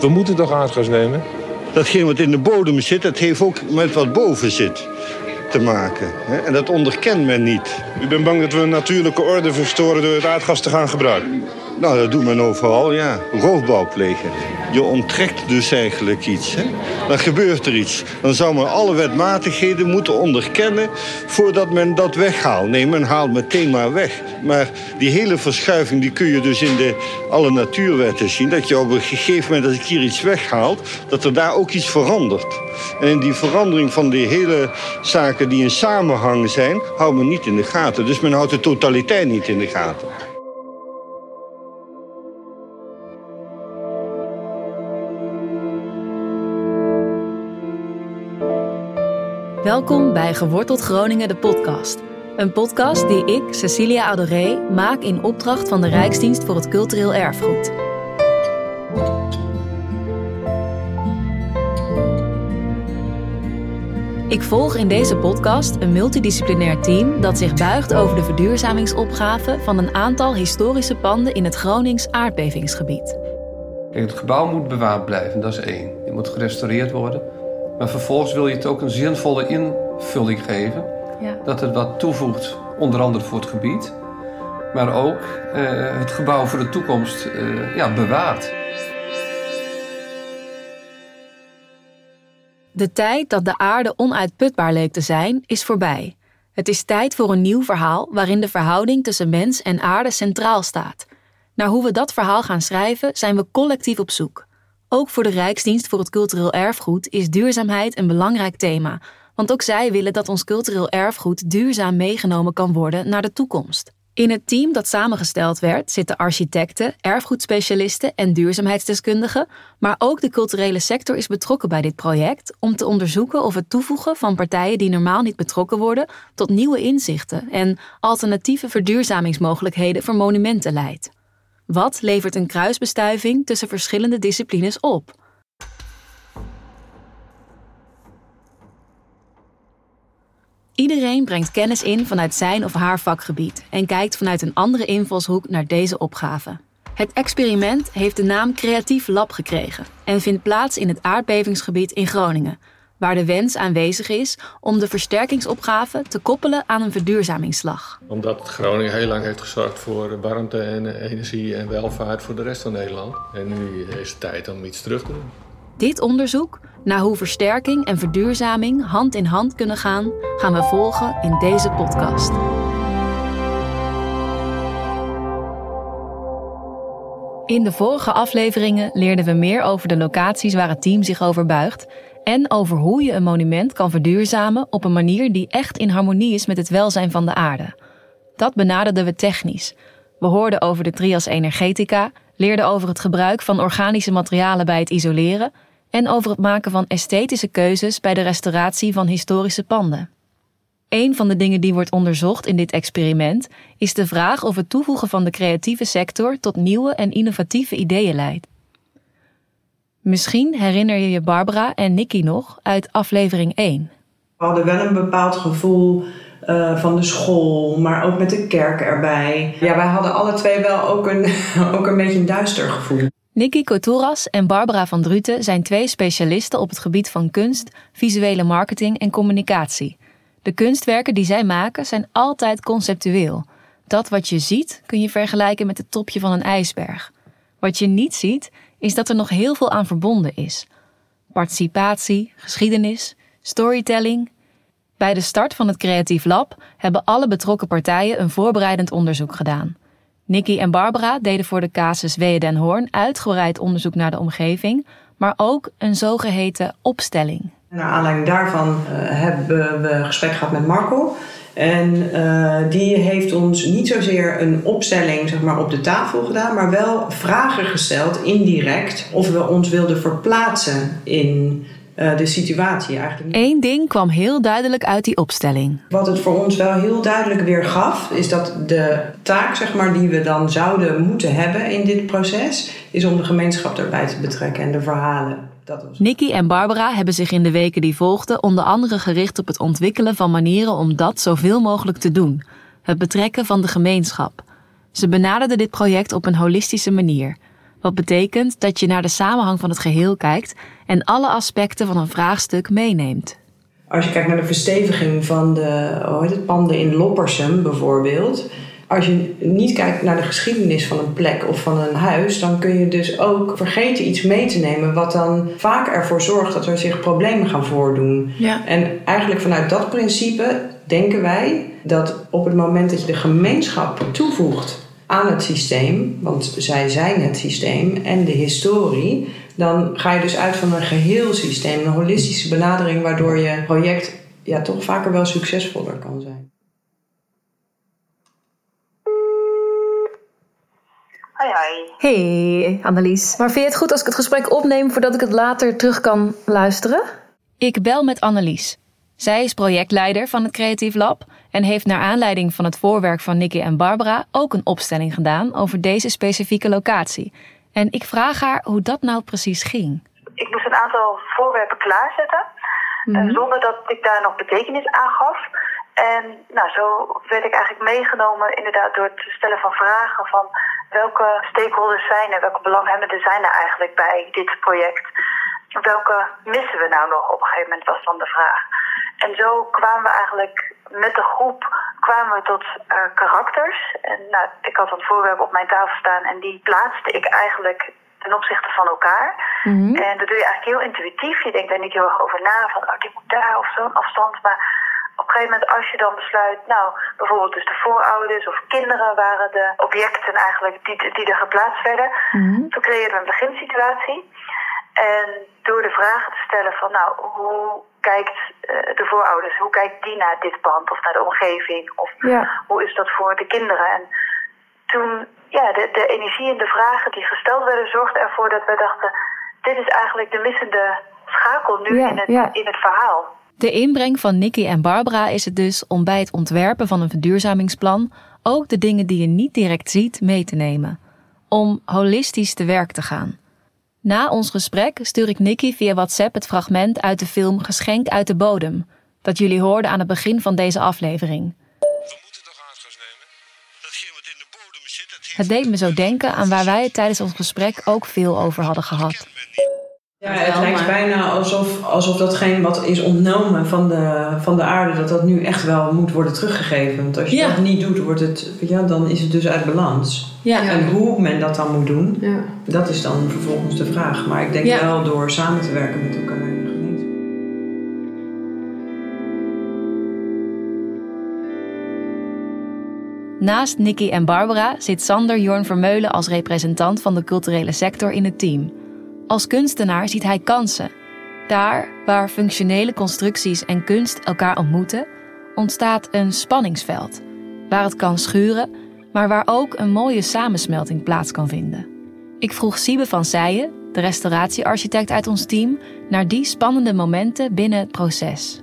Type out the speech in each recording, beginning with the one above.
We moeten toch aardgas nemen? Datgene wat in de bodem zit, dat heeft ook met wat boven zit te maken. En dat onderkent men niet. U bent bang dat we een natuurlijke orde verstoren door het aardgas te gaan gebruiken? Nou, dat doet men overal, ja. Roofbouw plegen. Je onttrekt dus eigenlijk iets. Hè? Dan gebeurt er iets. Dan zou men alle wetmatigheden moeten onderkennen voordat men dat weghaalt. Nee, men haalt meteen maar weg. Maar die hele verschuiving die kun je dus in de, alle natuurwetten zien. Dat je op een gegeven moment, als ik hier iets weghaalt, dat er daar ook iets verandert. En in die verandering van die hele zaken die in samenhang zijn, houdt men niet in de gaten. Dus men houdt de totaliteit niet in de gaten. Welkom bij Geworteld Groningen, de podcast. Een podcast die ik, Cecilia Adoré, maak in opdracht van de Rijksdienst voor het Cultureel Erfgoed. Ik volg in deze podcast een multidisciplinair team dat zich buigt over de verduurzamingsopgave van een aantal historische panden in het Gronings aardbevingsgebied. Het gebouw moet bewaard blijven, dat is één. Het moet gerestaureerd worden. Maar vervolgens wil je het ook een zinvolle invulling geven. Ja. Dat het wat toevoegt, onder andere voor het gebied. Maar ook uh, het gebouw voor de toekomst uh, ja, bewaart. De tijd dat de aarde onuitputbaar leek te zijn, is voorbij. Het is tijd voor een nieuw verhaal waarin de verhouding tussen mens en aarde centraal staat. Naar hoe we dat verhaal gaan schrijven, zijn we collectief op zoek. Ook voor de Rijksdienst voor het Cultureel Erfgoed is duurzaamheid een belangrijk thema, want ook zij willen dat ons cultureel erfgoed duurzaam meegenomen kan worden naar de toekomst. In het team dat samengesteld werd zitten architecten, erfgoedspecialisten en duurzaamheidsdeskundigen, maar ook de culturele sector is betrokken bij dit project om te onderzoeken of het toevoegen van partijen die normaal niet betrokken worden tot nieuwe inzichten en alternatieve verduurzamingsmogelijkheden voor monumenten leidt. Wat levert een kruisbestuiving tussen verschillende disciplines op? Iedereen brengt kennis in vanuit zijn of haar vakgebied en kijkt vanuit een andere invalshoek naar deze opgave. Het experiment heeft de naam Creatief Lab gekregen en vindt plaats in het aardbevingsgebied in Groningen, waar de wens aanwezig is om de versterkingsopgave te koppelen aan een verduurzamingsslag. Omdat Groningen heel lang heeft gezorgd voor warmte en energie en welvaart voor de rest van Nederland. En nu is het tijd om iets terug te doen. Dit onderzoek naar hoe versterking en verduurzaming hand in hand kunnen gaan, gaan we volgen in deze podcast. In de vorige afleveringen leerden we meer over de locaties waar het team zich over buigt en over hoe je een monument kan verduurzamen op een manier die echt in harmonie is met het welzijn van de aarde. Dat benaderden we technisch. We hoorden over de trias energetica, leerden over het gebruik van organische materialen bij het isoleren en over het maken van esthetische keuzes bij de restauratie van historische panden. Een van de dingen die wordt onderzocht in dit experiment is de vraag of het toevoegen van de creatieve sector tot nieuwe en innovatieve ideeën leidt. Misschien herinner je je Barbara en Nicky nog uit aflevering 1. We hadden wel een bepaald gevoel uh, van de school, maar ook met de kerk erbij. Ja, wij hadden alle twee wel ook een, ook een beetje een duister gevoel. Nicky Kotouras en Barbara van Druten zijn twee specialisten op het gebied van kunst, visuele marketing en communicatie. De kunstwerken die zij maken zijn altijd conceptueel. Dat wat je ziet kun je vergelijken met het topje van een ijsberg. Wat je niet ziet is dat er nog heel veel aan verbonden is. Participatie, geschiedenis, storytelling. Bij de start van het Creatief Lab hebben alle betrokken partijen een voorbereidend onderzoek gedaan. Nicky en Barbara deden voor de casus Weeën den Hoorn uitgebreid onderzoek naar de omgeving, maar ook een zogeheten opstelling. Naar aanleiding daarvan uh, hebben we gesprek gehad met Marco. En uh, die heeft ons niet zozeer een opstelling zeg maar, op de tafel gedaan, maar wel vragen gesteld, indirect, of we ons wilden verplaatsen in uh, de situatie eigenlijk. Eén ding kwam heel duidelijk uit die opstelling. Wat het voor ons wel heel duidelijk weer gaf, is dat de taak zeg maar, die we dan zouden moeten hebben in dit proces, is om de gemeenschap erbij te betrekken en de verhalen. Dat was... Nicky en Barbara hebben zich in de weken die volgden onder andere gericht op het ontwikkelen van manieren om dat zoveel mogelijk te doen. Het betrekken van de gemeenschap. Ze benaderden dit project op een holistische manier. Wat betekent dat je naar de samenhang van het geheel kijkt en alle aspecten van een vraagstuk meeneemt. Als je kijkt naar de versteviging van de hoe heet het, panden in Loppersum bijvoorbeeld. Als je niet kijkt naar de geschiedenis van een plek of van een huis, dan kun je dus ook vergeten iets mee te nemen, wat dan vaak ervoor zorgt dat er zich problemen gaan voordoen. Ja. En eigenlijk vanuit dat principe denken wij dat op het moment dat je de gemeenschap toevoegt aan het systeem, want zij zijn het systeem en de historie, dan ga je dus uit van een geheel systeem, een holistische benadering, waardoor je project ja, toch vaker wel succesvoller kan zijn. Hoi, hoi. Hey Annelies, maar vind je het goed als ik het gesprek opneem voordat ik het later terug kan luisteren? Ik bel met Annelies. Zij is projectleider van het Creatief Lab en heeft naar aanleiding van het voorwerk van Nicky en Barbara ook een opstelling gedaan over deze specifieke locatie. En ik vraag haar hoe dat nou precies ging. Ik moest een aantal voorwerpen klaarzetten, mm zonder dat ik daar nog betekenis aan gaf. En nou, zo werd ik eigenlijk meegenomen inderdaad door het stellen van vragen van welke stakeholders zijn er, welke belanghebbenden zijn er eigenlijk bij dit project. Welke missen we nou nog op een gegeven moment was dan de vraag. En zo kwamen we eigenlijk met de groep kwamen we tot uh, karakters. En nou, ik had een voorwerp op mijn tafel staan en die plaatste ik eigenlijk ten opzichte van elkaar. Mm -hmm. En dat doe je eigenlijk heel intuïtief. Je denkt daar niet heel erg over na van oh, die moet daar of zo'n afstand. Maar op een gegeven moment als je dan besluit, nou bijvoorbeeld dus de voorouders of kinderen waren de objecten eigenlijk die, die er geplaatst werden. Mm -hmm. Toen creëerden we een beginsituatie. En door de vragen te stellen van nou, hoe kijkt uh, de voorouders, hoe kijkt die naar dit pand of naar de omgeving? Of ja. hoe is dat voor de kinderen? En toen, ja, de, de energie en de vragen die gesteld werden, zorgden ervoor dat we dachten, dit is eigenlijk de missende schakel nu Ja, in, het, ja. in het verhaal. De inbreng van Nicky en Barbara is het dus om bij het ontwerpen van een verduurzamingsplan ook de dingen die je niet direct ziet mee te nemen. Om holistisch te werk te gaan. Na ons gesprek stuur ik Nicky via WhatsApp het fragment uit de film Geschenk uit de bodem, dat jullie hoorden aan het begin van deze aflevering. We moeten toch aardgas nemen? Datgene wat in de bodem zit, dat heeft Het deed me zo denken aan waar wij het tijdens ons gesprek ook veel over hadden gehad. Ja, het lijkt bijna alsof, alsof datgene wat is ontnomen van de, van de aarde, dat dat nu echt wel moet worden teruggegeven. Want als je Ja. dat niet doet, wordt het, ja, dan is het dus uit balans. Ja, En hoe men dat dan moet doen, Ja. dat is dan vervolgens de vraag. Maar ik denk Ja. wel door samen te werken met elkaar in de gemeente. Naast Nicky en Barbara zit Sander Jorn Vermeulen als representant van de culturele sector in het team. Als kunstenaar ziet hij kansen. Daar waar functionele constructies en kunst elkaar ontmoeten, ontstaat een spanningsveld. Waar het kan schuren, maar waar ook een mooie samensmelting plaats kan vinden. Ik vroeg Siebe van Seijen, de restauratiearchitect uit ons team, naar die spannende momenten binnen het proces.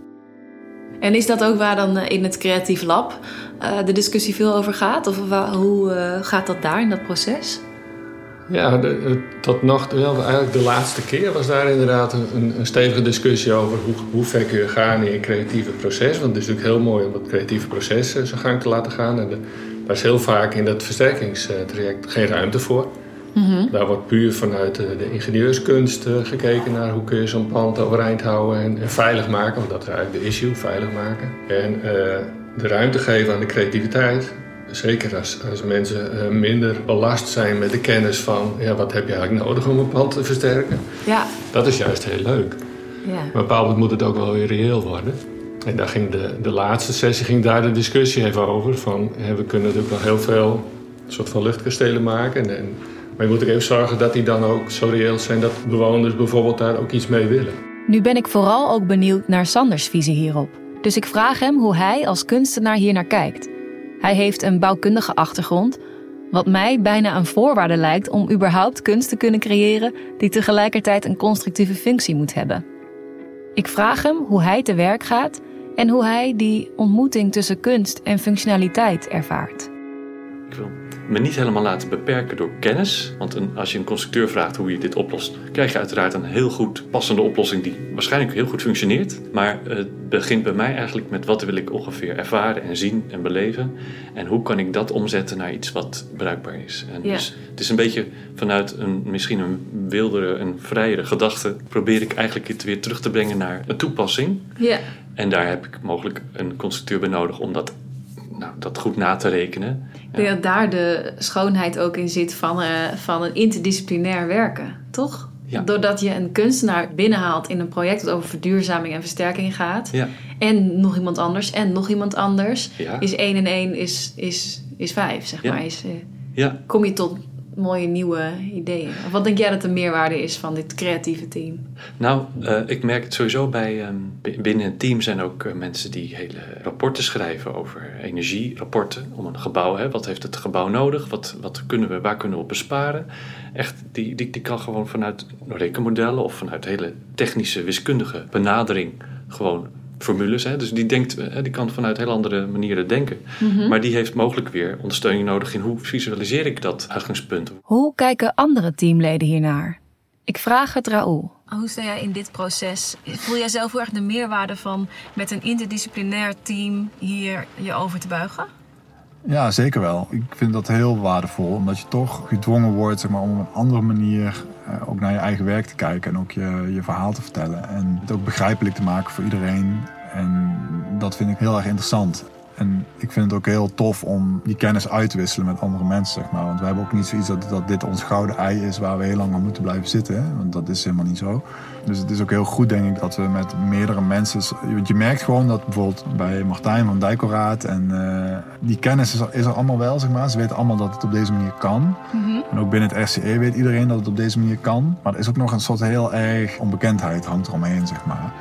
En is dat ook waar dan eh, in het creatief lab eh, de discussie veel over gaat? Of hoe eh, gaat dat daar in dat proces? Ja, de, nog wel eigenlijk de laatste keer was daar inderdaad een, een, een stevige discussie over hoe, hoe ver kun je gaan in je creatieve proces. Want het is natuurlijk heel mooi om dat creatieve proces eh, zijn gang te laten gaan. En de, daar is heel vaak in dat versterkingstraject geen ruimte voor. Daar wordt puur vanuit de, de ingenieurskunst eh, gekeken naar hoe kun je zo'n pand overeind houden en, en veilig maken. Want dat is eigenlijk de issue, veilig maken. En eh, de ruimte geven aan de creativiteit. Zeker als, als mensen eh, minder belast zijn met de kennis van ja, wat heb je eigenlijk nodig om een pand te versterken. Ja, Dat is juist heel leuk. ja. Maar op een bepaald moment moet het ook wel weer reëel worden. En daar ging de, de laatste sessie ging daar de discussie even over. Van, hè, we kunnen natuurlijk wel heel veel soort van luchtkastelen maken. En, en, maar je moet ook even zorgen dat die dan ook zo reëel zijn dat bewoners bijvoorbeeld daar ook iets mee willen. Nu ben ik vooral ook benieuwd naar Sanders visie hierop. Dus ik vraag hem hoe hij als kunstenaar hier naar kijkt. Hij heeft een bouwkundige achtergrond, wat mij bijna een voorwaarde lijkt om überhaupt kunst te kunnen creëren die tegelijkertijd een constructieve functie moet hebben. Ik vraag hem hoe hij te werk gaat en hoe hij die ontmoeting tussen kunst en functionaliteit ervaart. Me niet helemaal laten beperken door kennis. Want een, als je een constructeur vraagt hoe je dit oplost, krijg je uiteraard een heel goed passende oplossing die waarschijnlijk heel goed functioneert. Maar het begint bij mij eigenlijk met wat wil ik ongeveer ervaren en zien en beleven. En hoe kan ik dat omzetten naar iets wat bruikbaar is. En dus het is een beetje vanuit een, misschien een wildere, een vrijere gedachte, probeer ik eigenlijk het weer terug te brengen naar een toepassing. Ja. En daar heb ik mogelijk een constructeur bij nodig om dat nou, dat goed na te rekenen. Ik denk dat daar de schoonheid ook in zit van, uh, van een interdisciplinair werken, toch? Ja. Doordat je een kunstenaar binnenhaalt in een project dat over verduurzaming en versterking gaat. Ja. En nog iemand anders en nog iemand anders. Is één en één is, is, is vijf, zeg maar. Is, uh, ja. Kom je tot mooie nieuwe ideeën? Wat denk jij dat de meerwaarde is van dit creatieve team? Nou, uh, ik merk het sowieso bij um, binnen een team zijn ook uh, mensen die hele rapporten schrijven over energierapporten om een gebouw. Hè. Wat heeft het gebouw nodig? Wat, wat kunnen we, waar kunnen we op besparen? Echt, die, die, die kan gewoon vanuit rekenmodellen of vanuit hele technische wiskundige benadering gewoon formules. Hè? Dus die, denkt, die kan vanuit heel andere manieren denken. Mhm. Maar die heeft mogelijk weer ondersteuning nodig in hoe visualiseer ik dat uitgangspunt. Hoe kijken andere teamleden hiernaar? Ik vraag het Raoul. Hoe sta jij in dit proces? Voel jij zelf heel erg de meerwaarde van met een interdisciplinair team hier je over te buigen? Ja, zeker wel. Ik vind dat heel waardevol, omdat je toch gedwongen wordt zeg maar, om op een andere manier uh, ook naar je eigen werk te kijken en ook je, je verhaal te vertellen. En het ook begrijpelijk te maken voor iedereen. En dat vind ik heel erg interessant. En ik vind het ook heel tof om die kennis uit te wisselen met andere mensen, zeg maar. Want we hebben ook niet zoiets dat, dat dit ons gouden ei is waar we heel lang aan moeten blijven zitten. Hè? Want dat is helemaal niet zo. Dus het is ook heel goed, denk ik, dat we met meerdere mensen... Want je merkt gewoon dat bijvoorbeeld bij Martijn van Dijkoraad... en uh, die kennis is er, is er, allemaal wel, zeg maar. Ze weten allemaal dat het op deze manier kan. Mm -hmm. En ook binnen het RCE weet iedereen dat het op deze manier kan. Maar er is ook nog een soort heel erg onbekendheid hangt eromheen, zeg maar.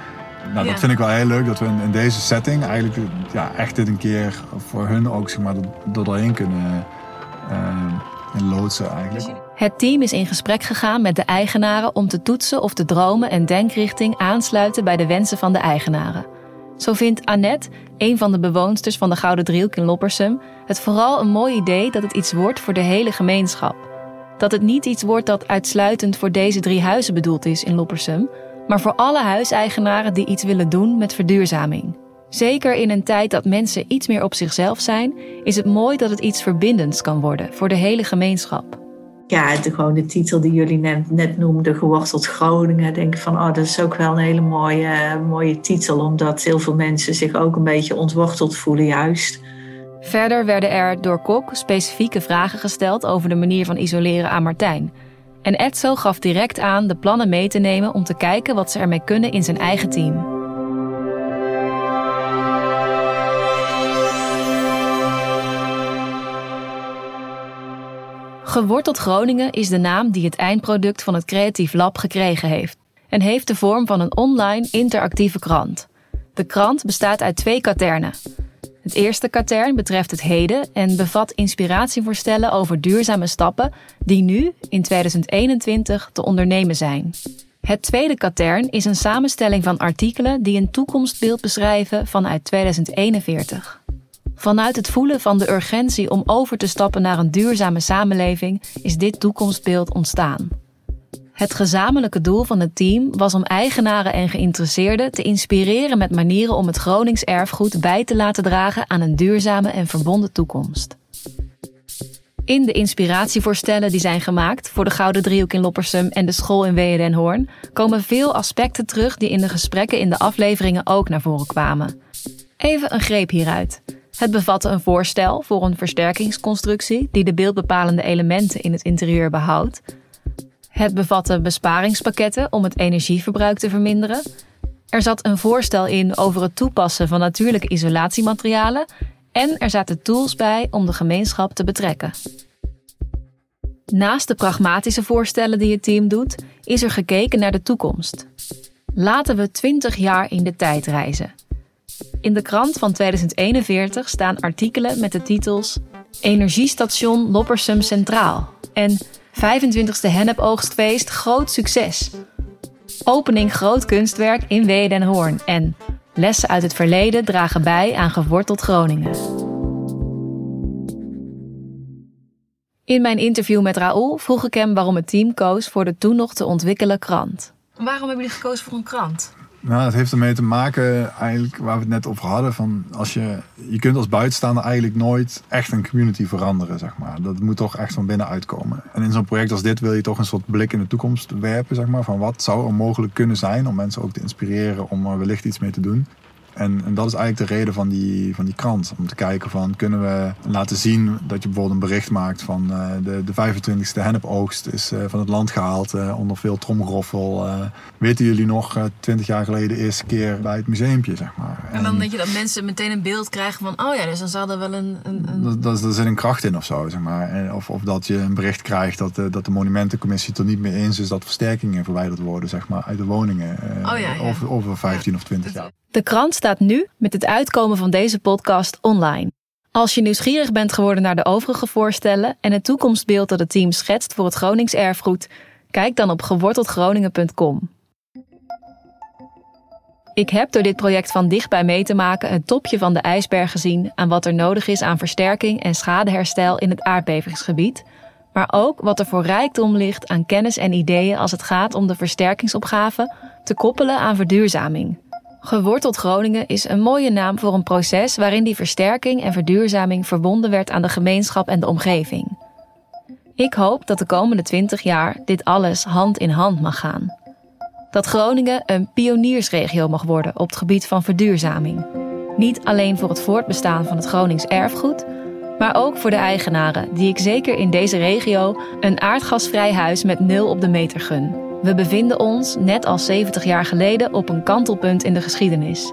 Nou, dat vind ik wel heel leuk dat we in, in deze setting eigenlijk ja, echt dit een keer voor hun ook zeg maar, er doorheen kunnen uh, loodsen eigenlijk. Het team is in gesprek gegaan met de eigenaren om te toetsen of de dromen en denkrichting aansluiten bij de wensen van de eigenaren. Zo vindt Annette, een van de bewoonsters van de Gouden Driehoek in Loppersum, het vooral een mooi idee dat het iets wordt voor de hele gemeenschap. Dat het niet iets wordt dat uitsluitend voor deze drie huizen bedoeld is in Loppersum, maar voor alle huiseigenaren die iets willen doen met verduurzaming. Zeker in een tijd dat mensen iets meer op zichzelf zijn, is het mooi dat het iets verbindends kan worden voor de hele gemeenschap. Ja, de, gewoon de titel die jullie net, net noemden, Geworteld Groningen. Denk ik van, oh, dat is ook wel een hele mooie, mooie titel. Omdat heel veel mensen zich ook een beetje ontworteld voelen juist. Verder werden er door Kok specifieke vragen gesteld over de manier van isoleren aan Martijn. En Etzo gaf direct aan de plannen mee te nemen om te kijken wat ze ermee kunnen in zijn eigen team. Geworteld Groningen is de naam die het eindproduct van het Creatief Lab gekregen heeft en heeft de vorm van een online interactieve krant. De krant bestaat uit twee katernen. Het eerste katern betreft het heden en bevat inspiratievoorstellen over duurzame stappen die nu, in 2021, te ondernemen zijn. Het tweede katern is een samenstelling van artikelen die een toekomstbeeld beschrijven vanuit 2041. Vanuit het voelen van de urgentie om over te stappen naar een duurzame samenleving is dit toekomstbeeld ontstaan. Het gezamenlijke doel van het team was om eigenaren en geïnteresseerden te inspireren met manieren om het Gronings erfgoed bij te laten dragen aan een duurzame en verbonden toekomst. In de inspiratievoorstellen die zijn gemaakt voor de Gouden Driehoek in Loppersum en de school in Wehe den Hoorn komen veel aspecten terug die in de gesprekken in de afleveringen ook naar voren kwamen. Even een greep hieruit. Het bevatte een voorstel voor een versterkingsconstructie die de beeldbepalende elementen in het interieur behoudt. Het bevatte besparingspakketten om het energieverbruik te verminderen. Er zat een voorstel in over het toepassen van natuurlijke isolatiematerialen. En er zaten tools bij om de gemeenschap te betrekken. Naast de pragmatische voorstellen die het team doet, is er gekeken naar de toekomst. Laten we 20 jaar in de tijd reizen. In de krant van 2041 staan artikelen met de titels Energiestation Loppersum Centraal en 25e Hennepoogstfeest groot succes. Opening groot kunstwerk in Wehe den Hoorn en lessen uit het verleden dragen bij aan geworteld Groningen. In mijn interview met Raoul vroeg ik hem waarom het team koos voor de toen nog te ontwikkelen krant. Waarom hebben jullie gekozen voor een krant? Nou, het heeft ermee te maken, eigenlijk waar we het net over hadden. Van als je, je kunt als buitenstaander eigenlijk nooit echt een community veranderen, zeg maar. Dat moet toch echt van binnenuit komen. En in zo'n project als dit wil je toch een soort blik in de toekomst werpen, zeg maar. Van wat zou er mogelijk kunnen zijn om mensen ook te inspireren om er wellicht iets mee te doen. En, en, dat is eigenlijk de reden van die, van die krant. Om te kijken van kunnen we laten zien dat je bijvoorbeeld een bericht maakt van uh, de, de 25e hennepoogst is uh, van het land gehaald uh, onder veel tromgeroffel. weten jullie nog, 20 jaar geleden de eerste keer bij het museumpje, zeg maar. En, en dan denk je dat mensen meteen een beeld krijgen van, oh ja, dus dan zal er wel een... een, een... Dat, dat, daar zit een kracht in of zo, zeg maar. Of, of dat je een bericht krijgt dat, dat de monumentencommissie het er niet meer eens is dat versterkingen verwijderd worden, zeg maar, uit de woningen. oh ja, ja. Over, over 15 of 20 jaar. De krant staat nu met het uitkomen van deze podcast online. Als je nieuwsgierig bent geworden naar de overige voorstellen en het toekomstbeeld dat het team schetst voor het Gronings erfgoed, kijk dan op geworteldgroningen.com. Ik heb door dit project van dichtbij mee te maken een topje van de ijsberg gezien aan wat er nodig is aan versterking en schadeherstel in het aardbevingsgebied, maar ook wat er voor rijkdom ligt aan kennis en ideeën als het gaat om de versterkingsopgave te koppelen aan verduurzaming. Geworteld Groningen is een mooie naam voor een proces waarin die versterking en verduurzaming verbonden werd aan de gemeenschap en de omgeving. Ik hoop dat de komende 20 jaar dit alles hand in hand mag gaan. Dat Groningen een pioniersregio mag worden op het gebied van verduurzaming. Niet alleen voor het voortbestaan van het Gronings erfgoed, maar ook voor de eigenaren, die ik zeker in deze regio een aardgasvrij huis met nul op de meter gun. We bevinden ons, net als 70 jaar geleden, op een kantelpunt in de geschiedenis.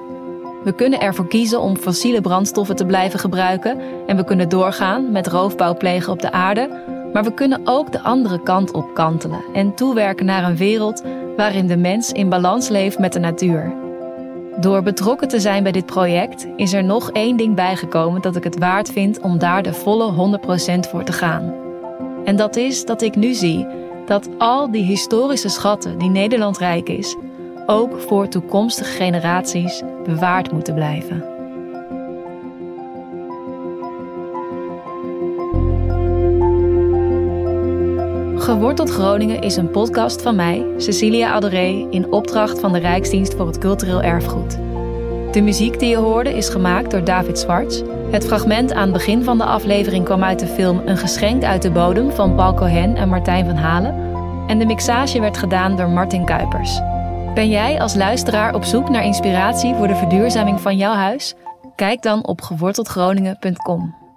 We kunnen ervoor kiezen om fossiele brandstoffen te blijven gebruiken en we kunnen doorgaan met roofbouw plegen op de aarde, maar we kunnen ook de andere kant op kantelen en toewerken naar een wereld waarin de mens in balans leeft met de natuur. Door betrokken te zijn bij dit project is er nog één ding bijgekomen dat ik het waard vind om daar de volle 100% voor te gaan. En dat is dat ik nu zie dat al die historische schatten die Nederland rijk is, ook voor toekomstige generaties bewaard moeten blijven. Geworteld Groningen is een podcast van mij, Cecilia Adoré, in opdracht van de Rijksdienst voor het Cultureel Erfgoed. De muziek die je hoorde is gemaakt door David Zwarts. Het fragment aan het begin van de aflevering kwam uit de film Een geschenk uit de bodem van Paul Cohen en Martijn van Halen. En de mixage werd gedaan door Martin Kuipers. Ben jij als luisteraar op zoek naar inspiratie voor de verduurzaming van jouw huis? Kijk dan op geworteldgroningen.com.